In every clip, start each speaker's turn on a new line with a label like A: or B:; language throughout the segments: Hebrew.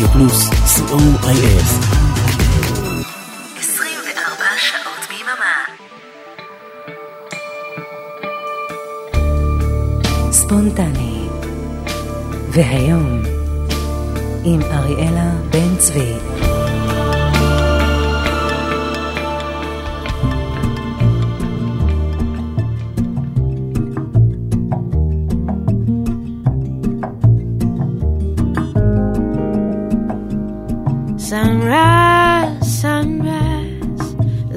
A: רדיו פלוס, co.il.
B: 24 שעות ביממה. ספונטני. והיום, עם אריאלה בן צבי.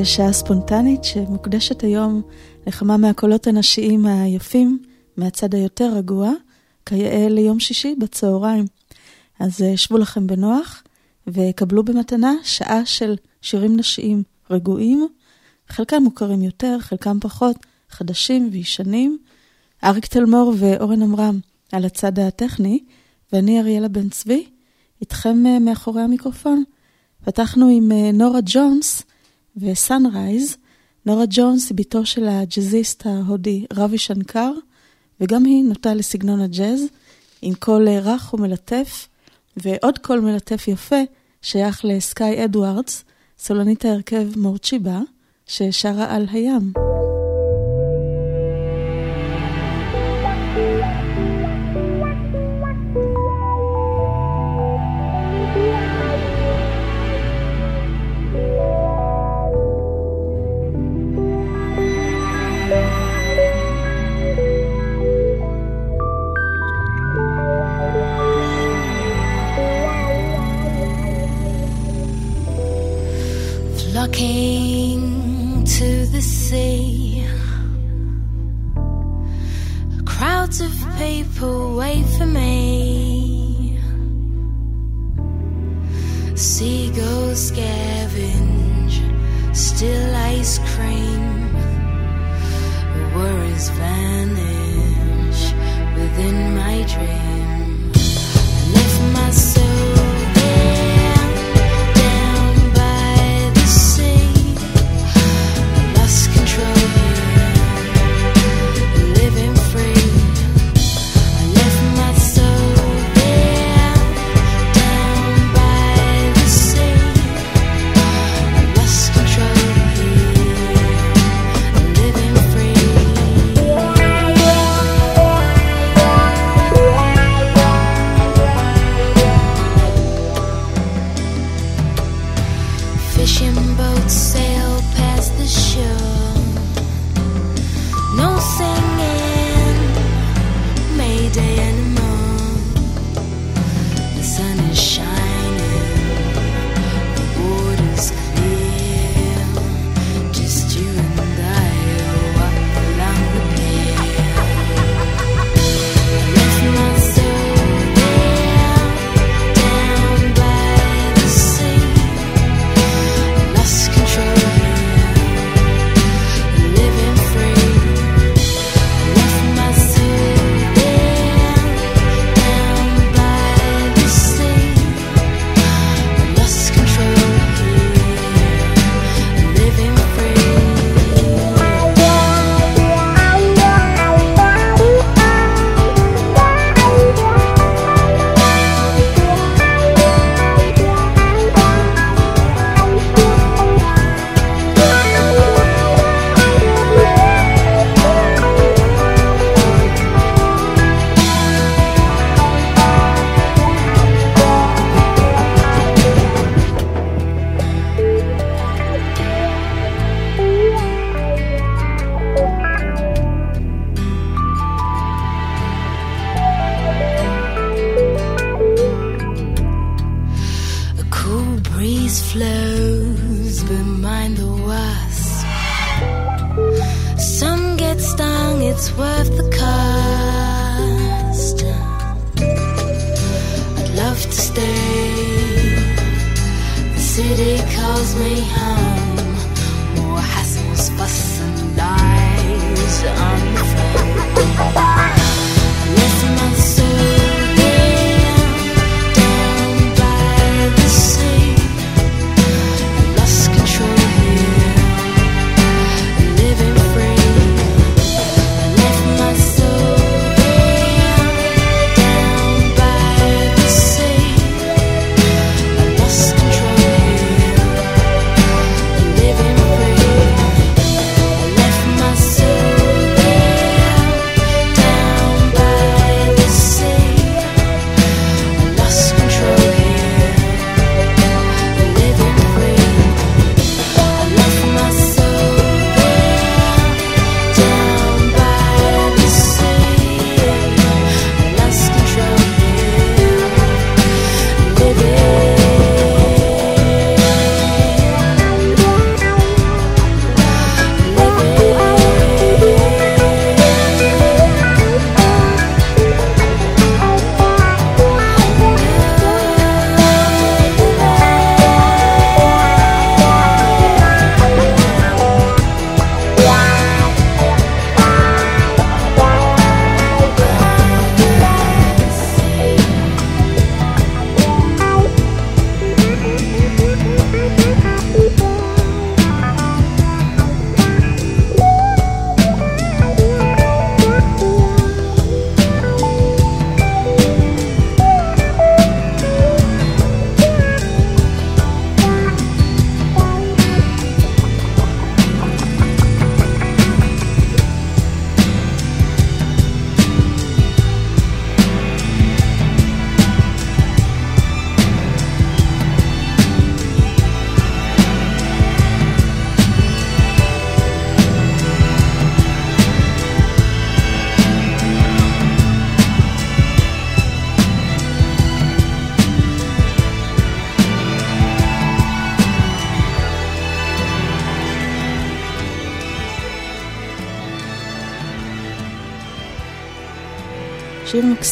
C: בשעה ספונטנית שמוקדשת היום לכמה מהקולות הנשיים היפים מהצד היותר רגוע, כיאה ליום שישי בצהריים. אז אה, שבו לכם בנוח וקבלו במתנה שעה של שירים נשיים רגועים, חלקם מוכרים יותר, חלקם פחות, חדשים וישנים. אריק תלמור ואורן עמרם על הצד הטכני, ואני אריאלה בן צבי, איתכם אה, מאחורי המיקרופון. פתחנו עם אה, נורה ג'ונס ו Sunrise. נורה ג'ונס היא בתו של הג'אזיסט ההודי ראווי שנקר, וגם היא נוטה לסגנון הג'אז, עם קול רך ומלטף, ועוד קול מלטף יפה שייך לסקיי אדוארדס, סולנית ההרכב מורצ'יבה, ששרה על הים.
D: lots of people wait for me. Seagulls scavenge, still ice cream. Worries vanish within my dream. I my soul. city calls me home. More hassles, fuss, and lies. I'm free.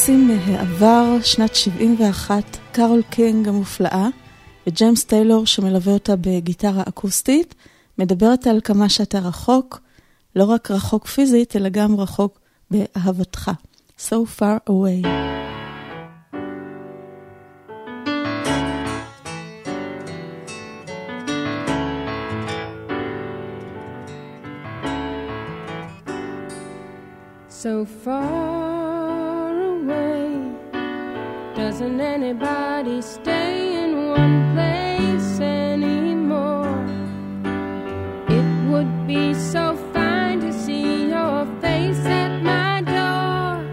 C: קלאסיים מהעבר, אה, שנת 71, קארול קינג המופלאה, וג'יימס טיילור שמלווה אותה בגיטרה אקוסטית, מדברת על כמה שאתה רחוק, לא רק רחוק פיזית, אלא גם רחוק באהבתך. So far away.
E: So far doesn't anybody stay in one place anymore? It would be so fine to see your face at my door.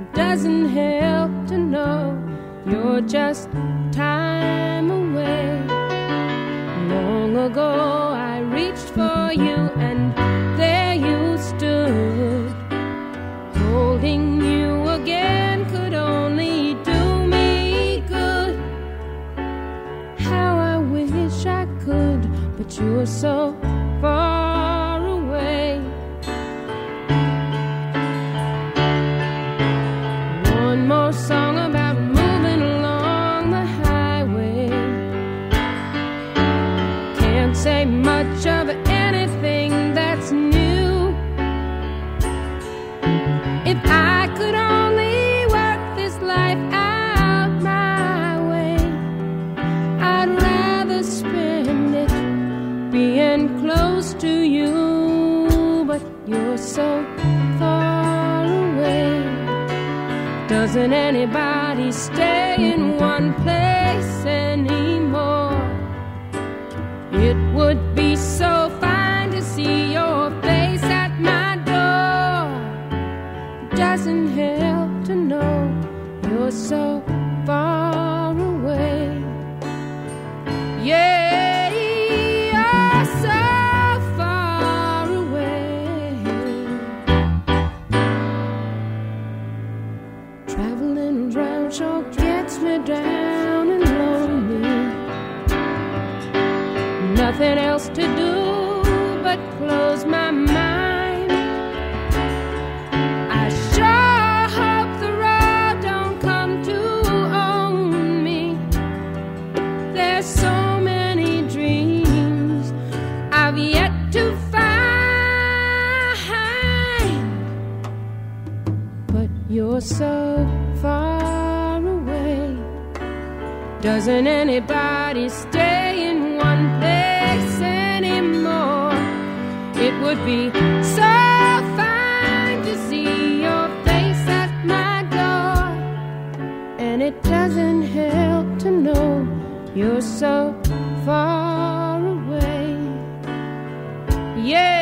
E: It doesn't help to know you're just time away. Long ago, I reached for you, and there you stood. Holding you again but you're so far away. One more song Doesn't anybody stay Doesn't anybody stay in one place anymore? It would be so fine to see your face at my door. And it doesn't help to know you're so far away. Yeah,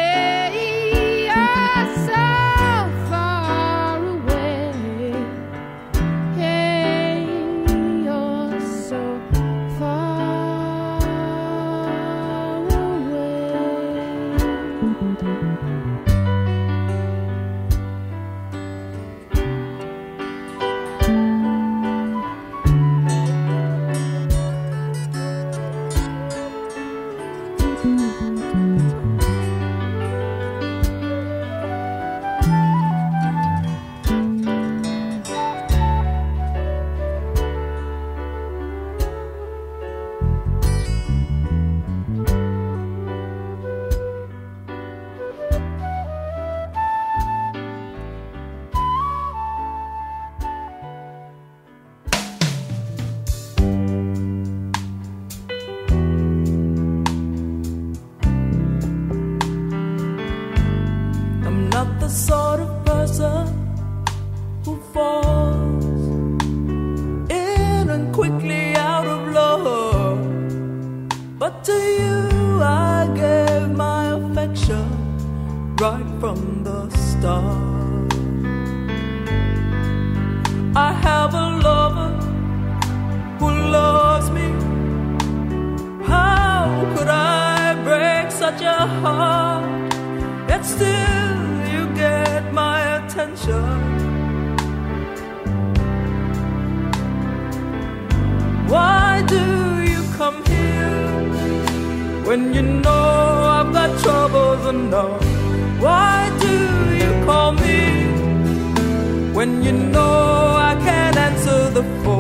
E: for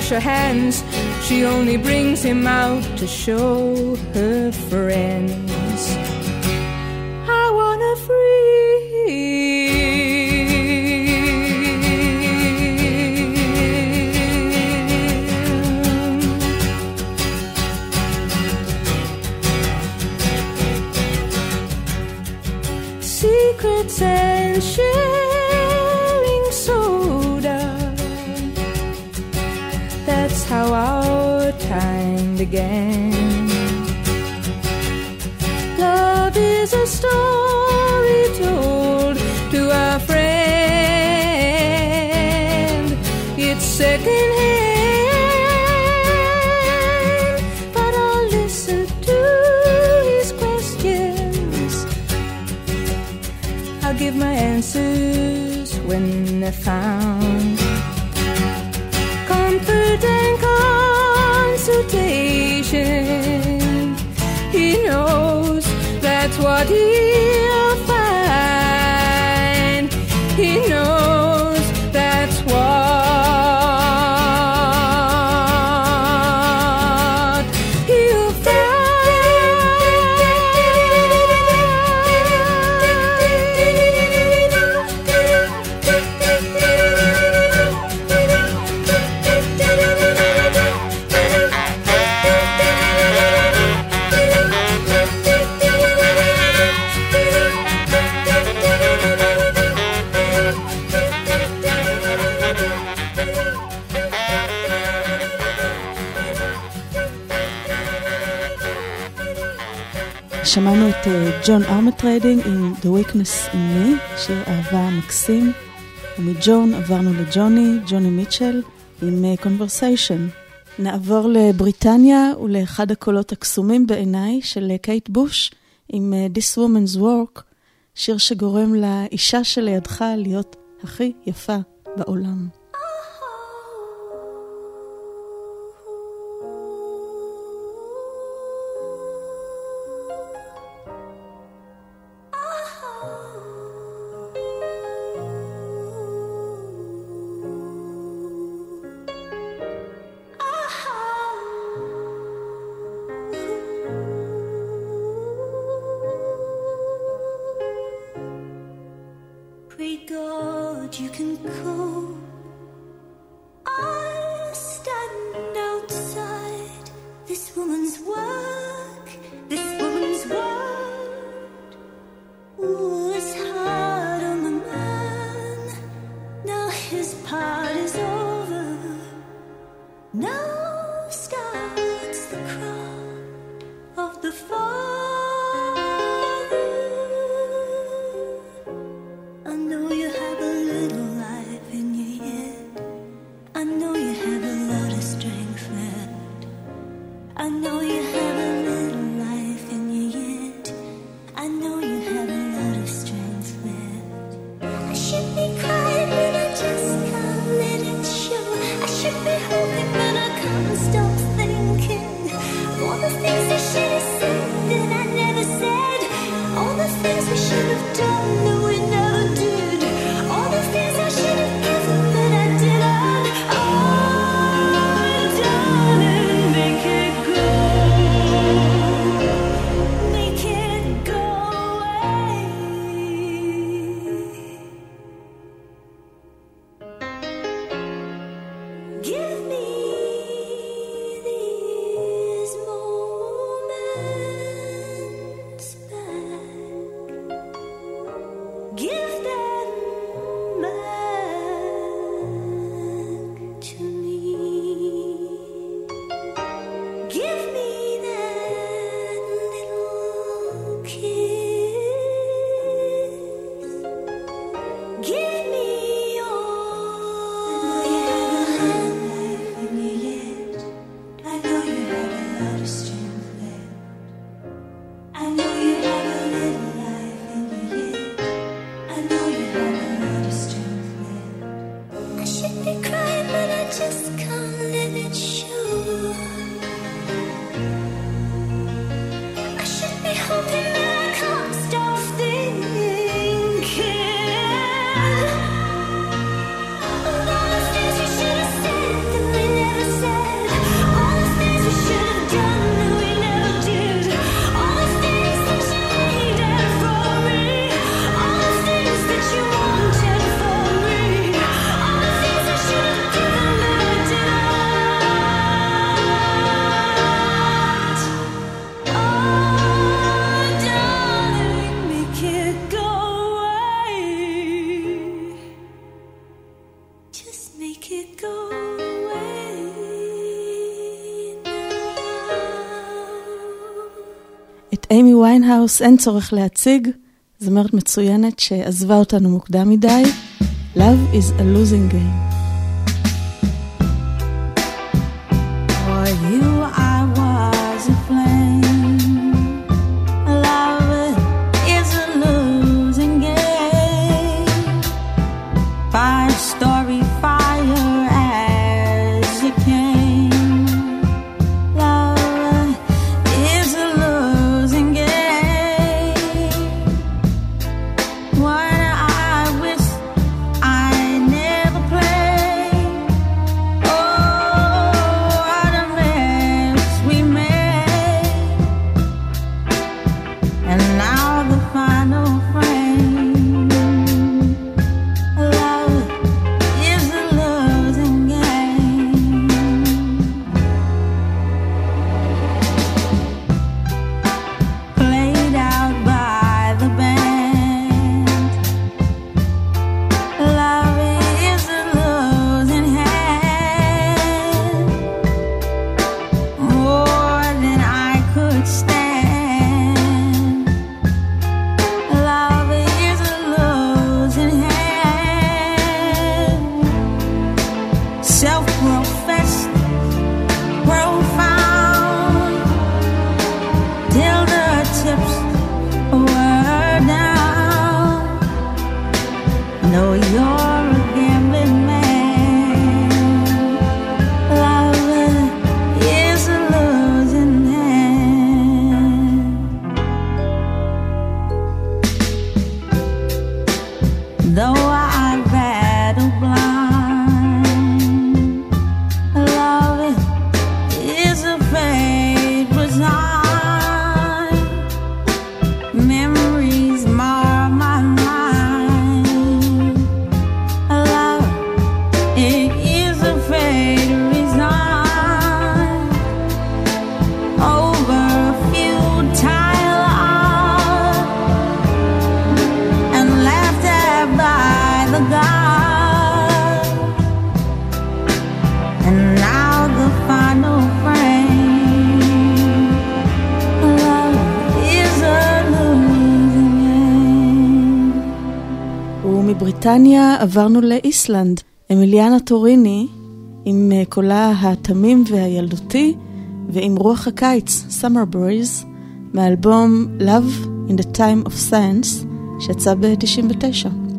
E: wash her hands. She only brings him out to show her friends. began.
F: שמענו את אה, ג'ואן ארמטריידינג עם The Weakness in Me, שיר אהבה מקסים, ומג'ואן עברנו לג'וני, ג'וני מיטשל, עם אה, Conversation. נעבור לבריטניה ולאחד הקולות הקסומים בעיניי של קייט בוש עם This Woman's Work, שיר שגורם לאישה שלידך להיות הכי יפה בעולם. ויינהאוס אין צורך להציג, זמרת מצוינת שעזבה אותנו מוקדם מדי. Love is a losing game.
D: עברנו לאיסלנד. אמיליאנה טוריני, עם אה, קולה התמים והילדותי, ועם רוח הקיץ, Summer Breeze, מאלבום Love in the Time of Science, שיצא ב-99.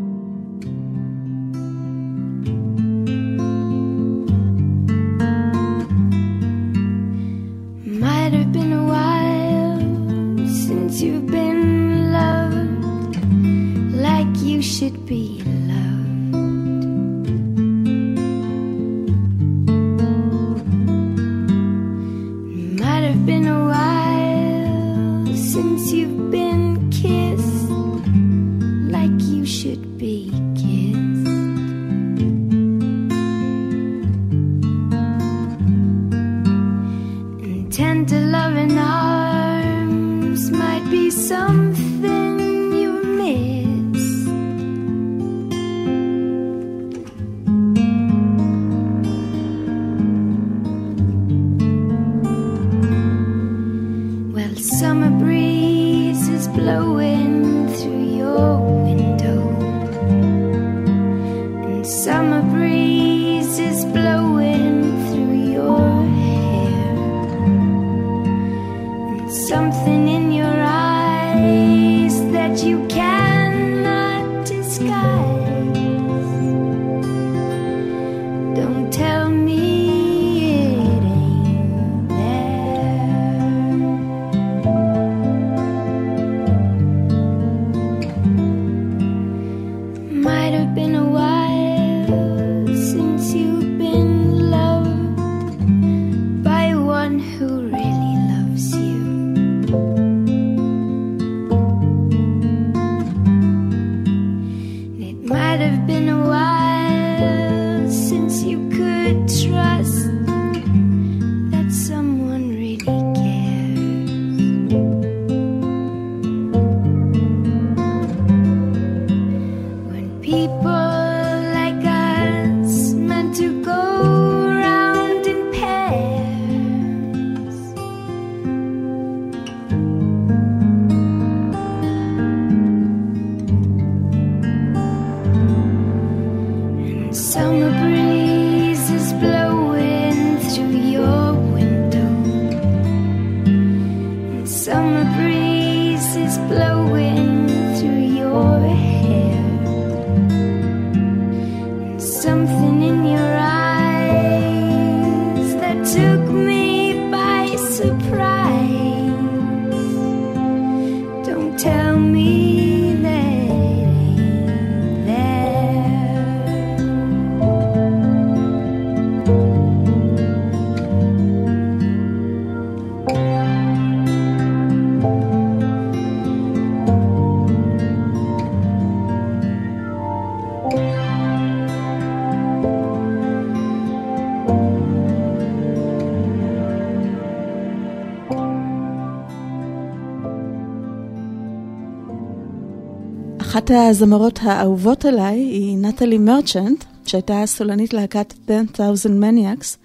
D: הזמרות האהובות עליי היא נטלי מרצ'נט, שהייתה סולנית להקת 10,000 מניאקס,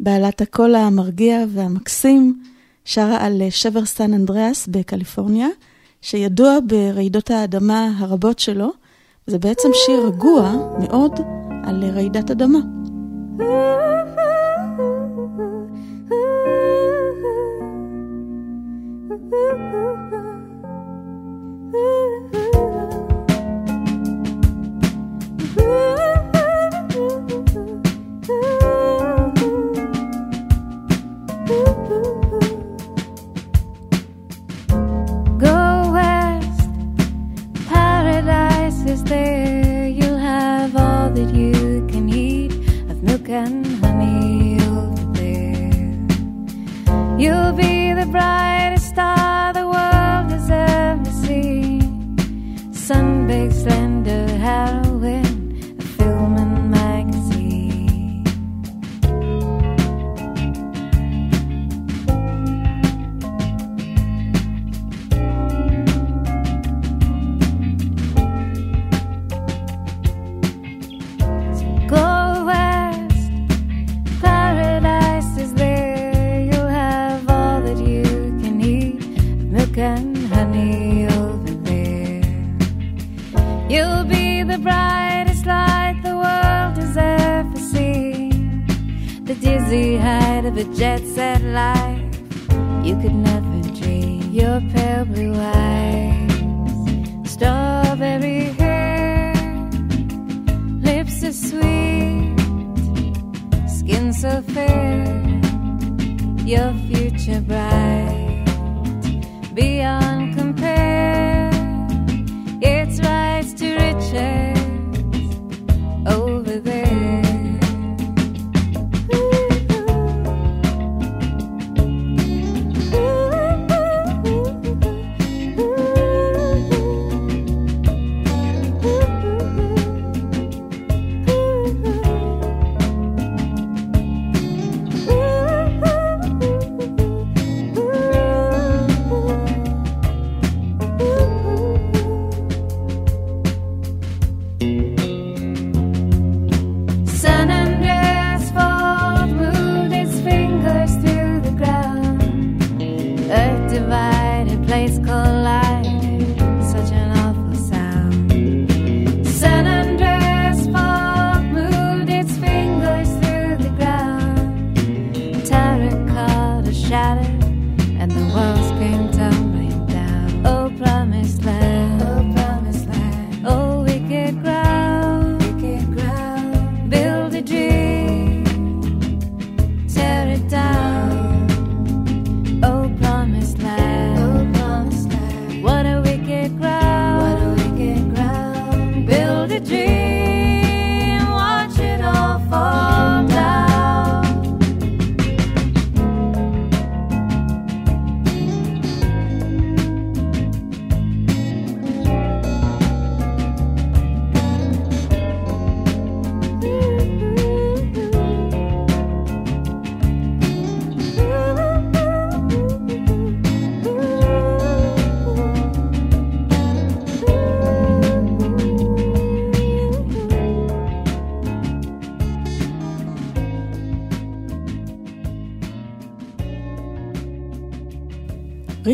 D: בעלת הקול המרגיע והמקסים, שרה על שבר סן אנדריאס בקליפורניה, שידוע ברעידות האדמה הרבות שלו. זה בעצם שיר רגוע מאוד על רעידת אדמה.
G: Ooh. there you'll have all that you can eat of milk and honey over there. You'll be the brightest star the world has ever seen. Sun-baked, slender, Harold. The dizzy height of a jet set life. You could never dream. Your pale blue eyes, strawberry hair, lips so sweet, skin so fair, your future bright, beyond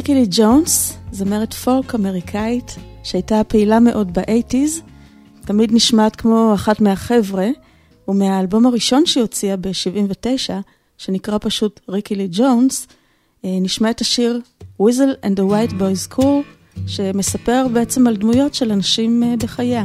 C: ריקי לי ג'ונס, זמרת פולק אמריקאית שהייתה פעילה מאוד באייטיז, תמיד נשמעת כמו אחת מהחבר'ה, ומהאלבום הראשון שהיא הוציאה ב-79, שנקרא פשוט ריקי לי ג'ונס, אה, נשמע את השיר Weasel and the White Boys Cool, שמספר בעצם על דמויות של אנשים אה, בחייה.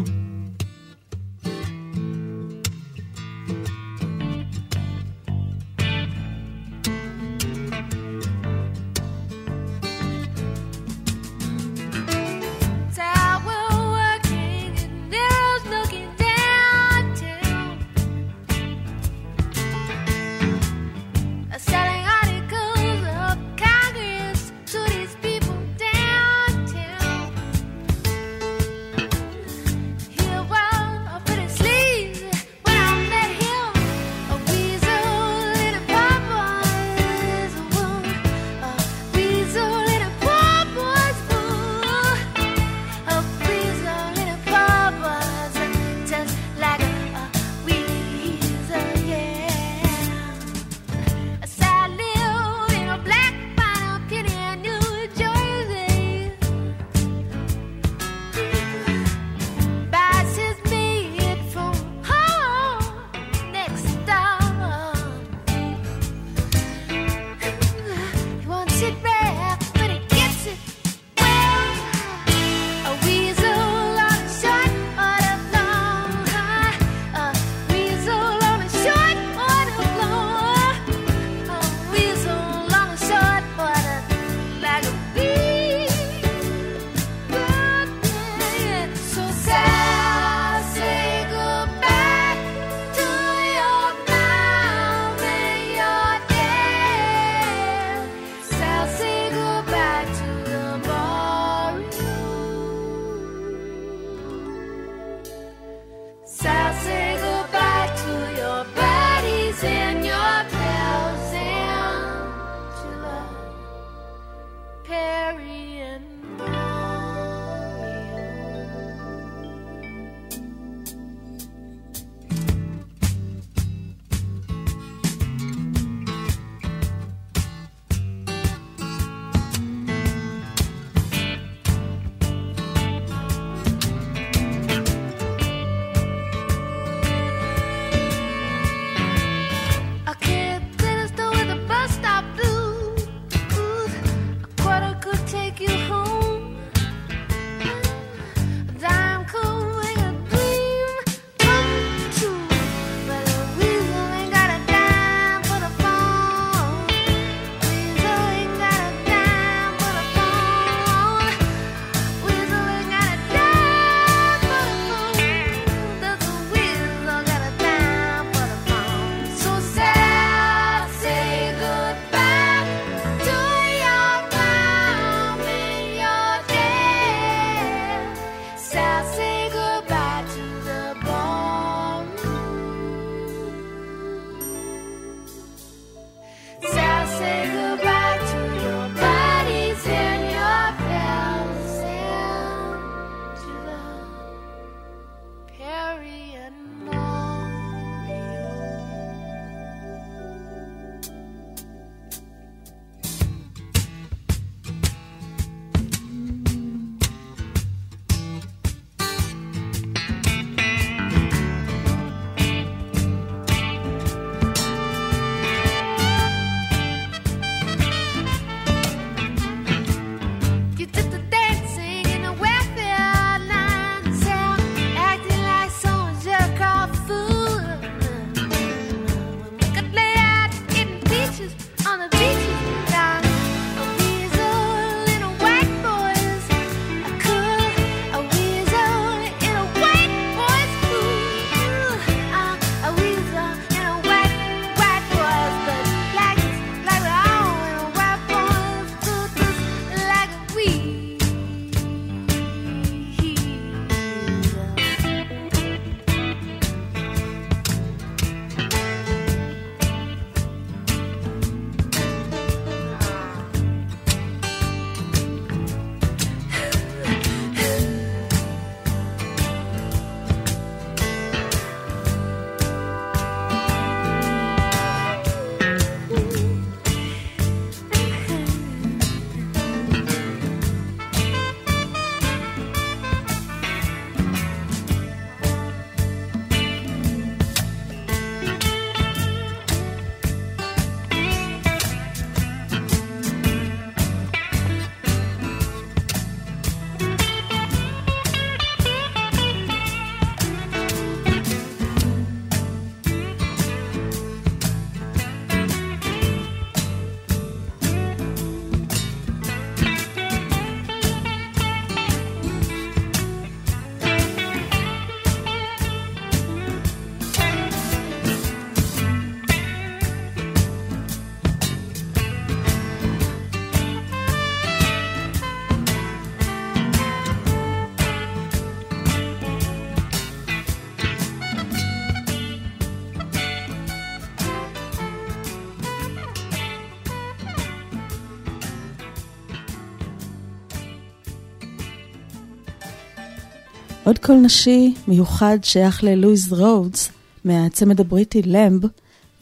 C: קול נשי מיוחד שייך ללואיז רודס מהצמד הבריטי למב,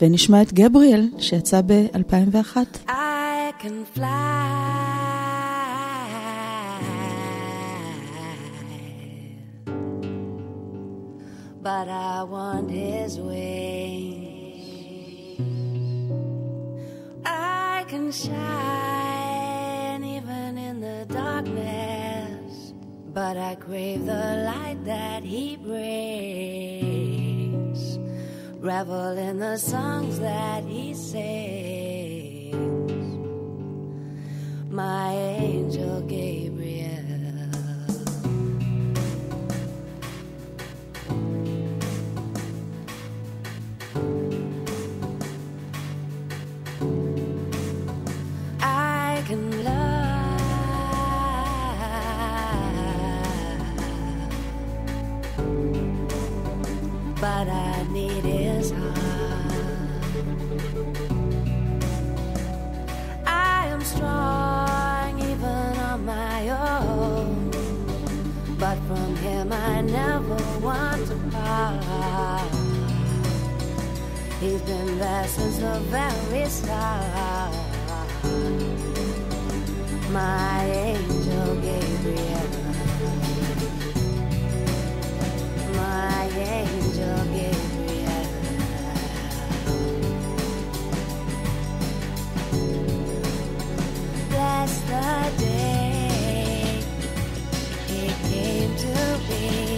C: ונשמע את גבריאל שיצא ב-2001.
D: I can fly. But I want his wings. I can shine But I crave the light that he brings. Revel in the songs that he sings. My angel Gabriel. But I need is heart. I am strong even on my own, but from him I never want to part. He's been there since the very start. My angel Gabriel. My angel the day he came to be.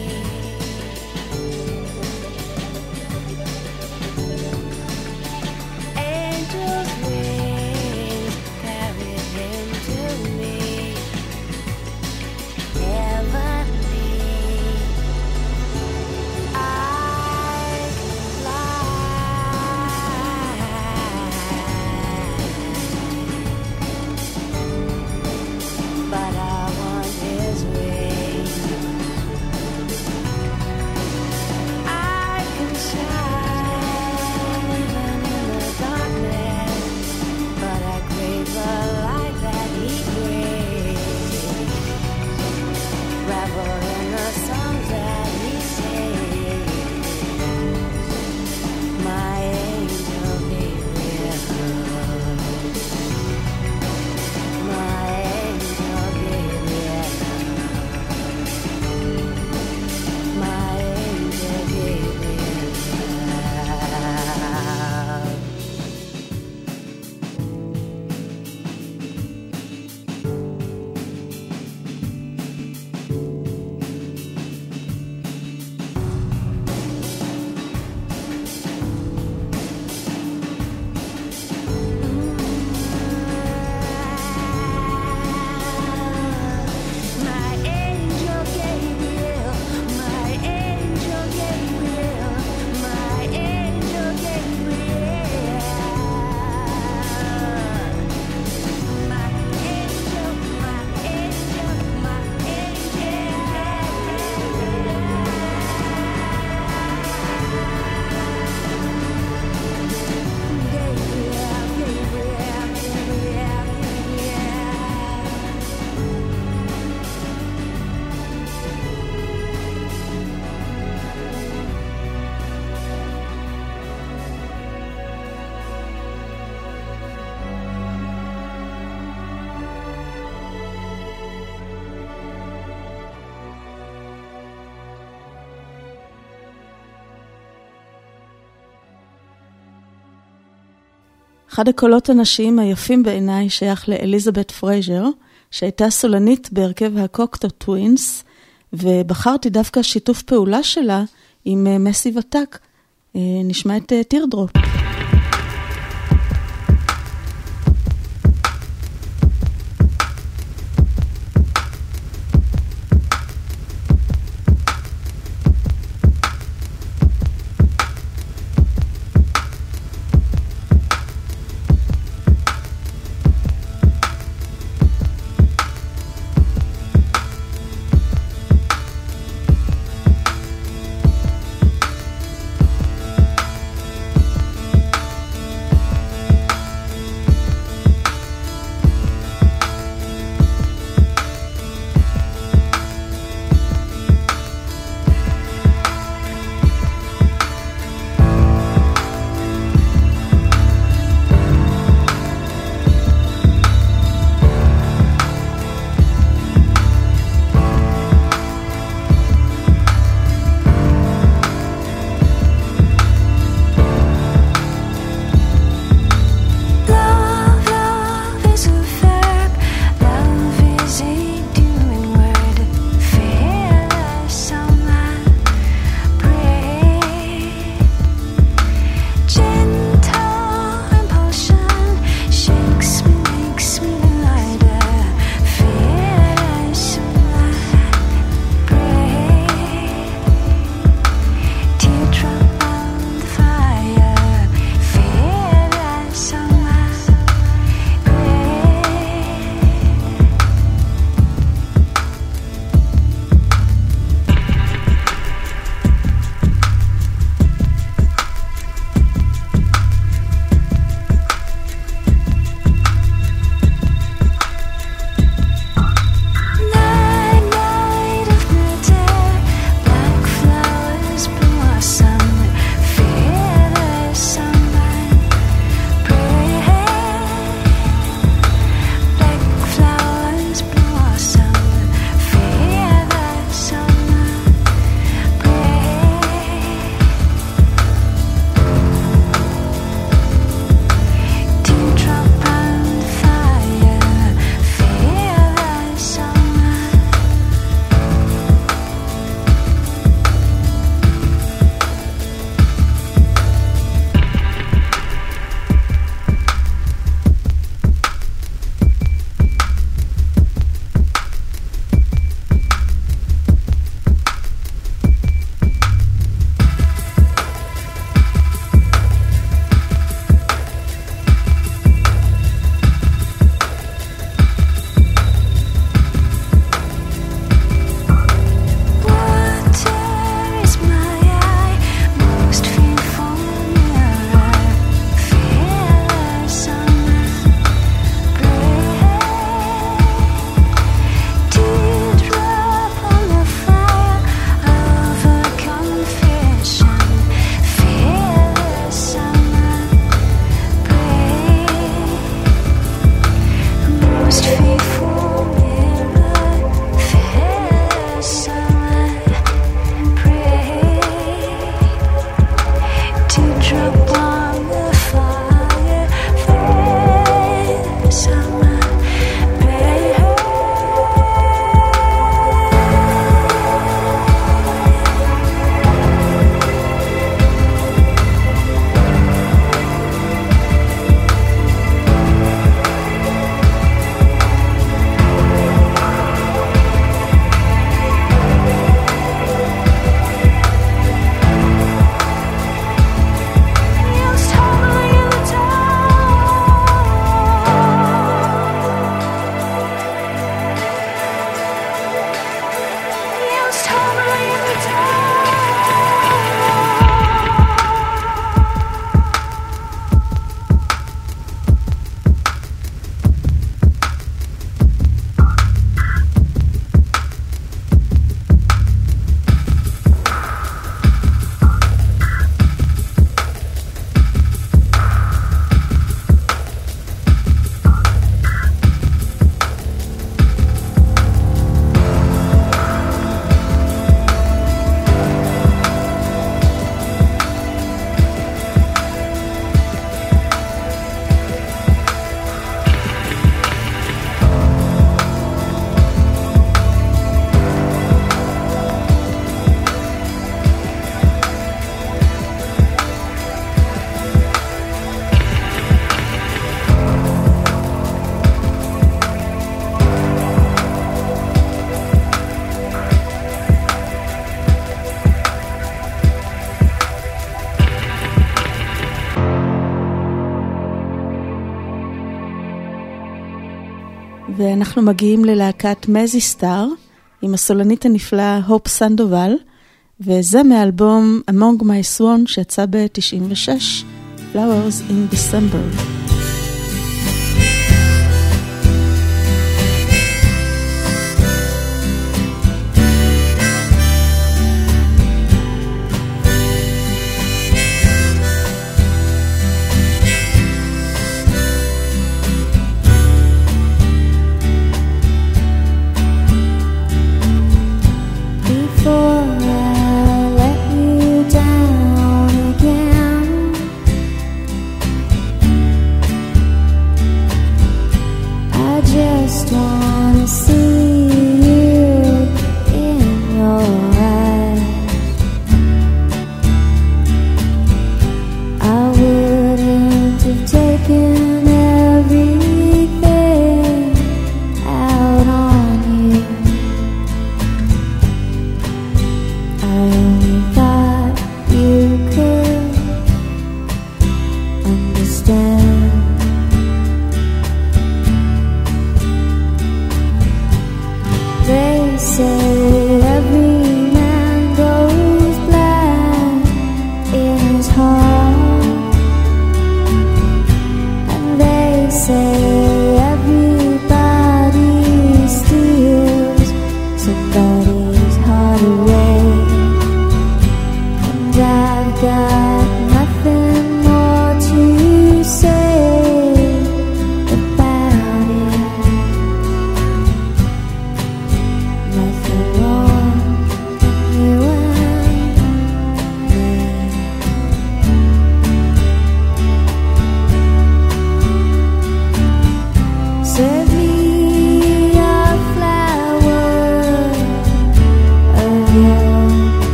C: אחד הקולות הנשיים היפים בעיניי שייך לאליזבת פרייזר, שהייתה סולנית בהרכב הקוקטו טווינס, ובחרתי דווקא שיתוף פעולה שלה עם אה, מסיב אטאק. אה, נשמע את
D: Teardrop.
G: ואנחנו מגיעים ללהקת מזי סטאר עם הסולנית הנפלאה הופ סנדובל, וזה מאלבום Among My Swan שיצא ב-96, Flowers in December. storm.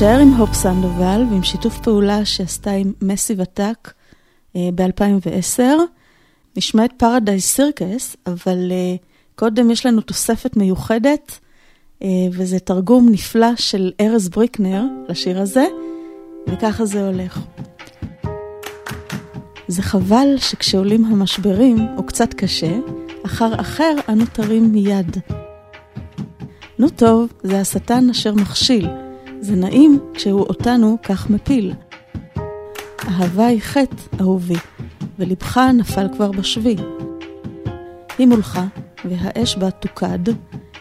G: נישאר עם הופ סנדובל ועם שיתוף פעולה שעשתה עם מסי וטק אה, ב-2010. נשמע את פרדייס סירקס, אבל uh,
C: קודם יש לנו תוספת מיוחדת, אה, וזה תרגום נפלא של ארז בריקנר לשיר הזה, וככה זה הולך. זה חבל שכשעולים המשברים הוא קצת קשה, אחר אחר אנו תרים מיד. נו טוב, זה השטן אשר מכשיל, זה נעים כשהוא אותנו כך מפיל. אהבה היא חטא, אהובי, ולבך נפל כבר בשבי. היא מולך, והאש בה תוקד,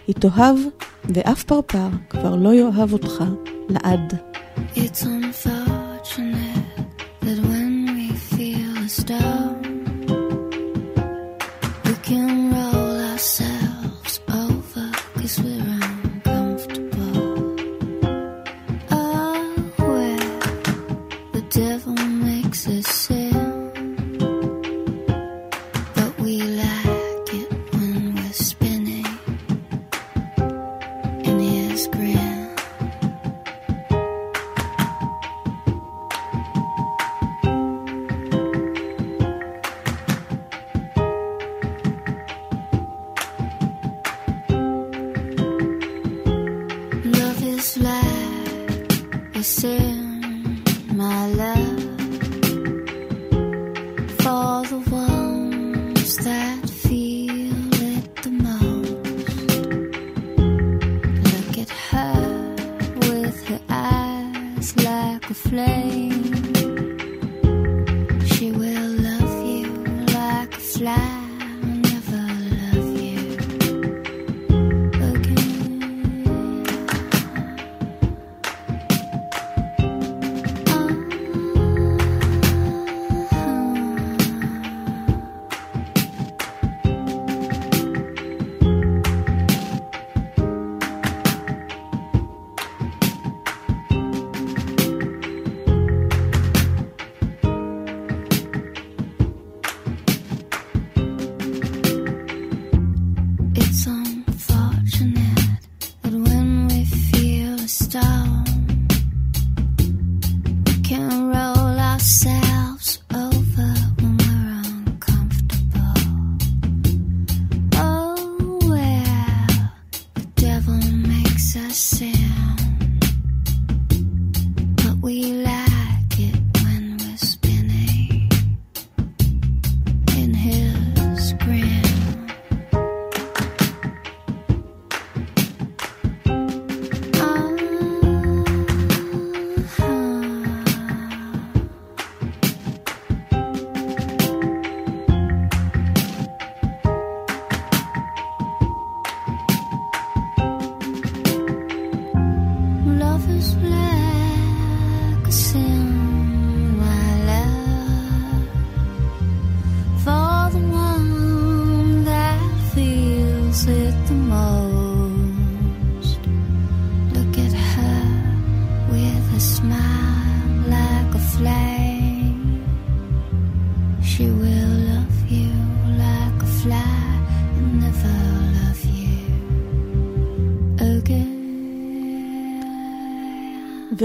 C: היא תאהב, ואף פרפר כבר לא יאהב אותך לעד.
G: It's unfortunate my love,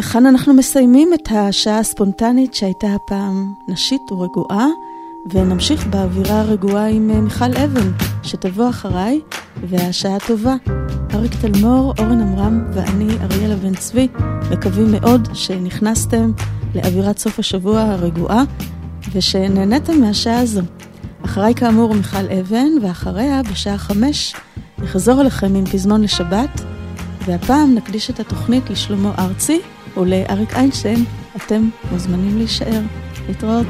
C: וכאן אנחנו מסיימים את השעה הספונטנית שהייתה הפעם נשית ורגועה, ונמשיך באווירה הרגועה עם אה, מיכל אבן, שתבוא אחריי, והשעה טובה. אריק תלמור, אורן עמרם ואני, אריאלה בן צבי, מקווים מאוד שנכנסתם לאווירת סוף השבוע הרגועה, ושנהניתם מהשעה הזו. אחריי כאמור מיכל אבן, ואחריה בשעה חמש נחזור אליכם עם פזמון לשבת, והפעם נקדיש את התוכנית לשלמה ארצי ולאריק איינשטיין. אתם מוזמנים להישאר. להתראות.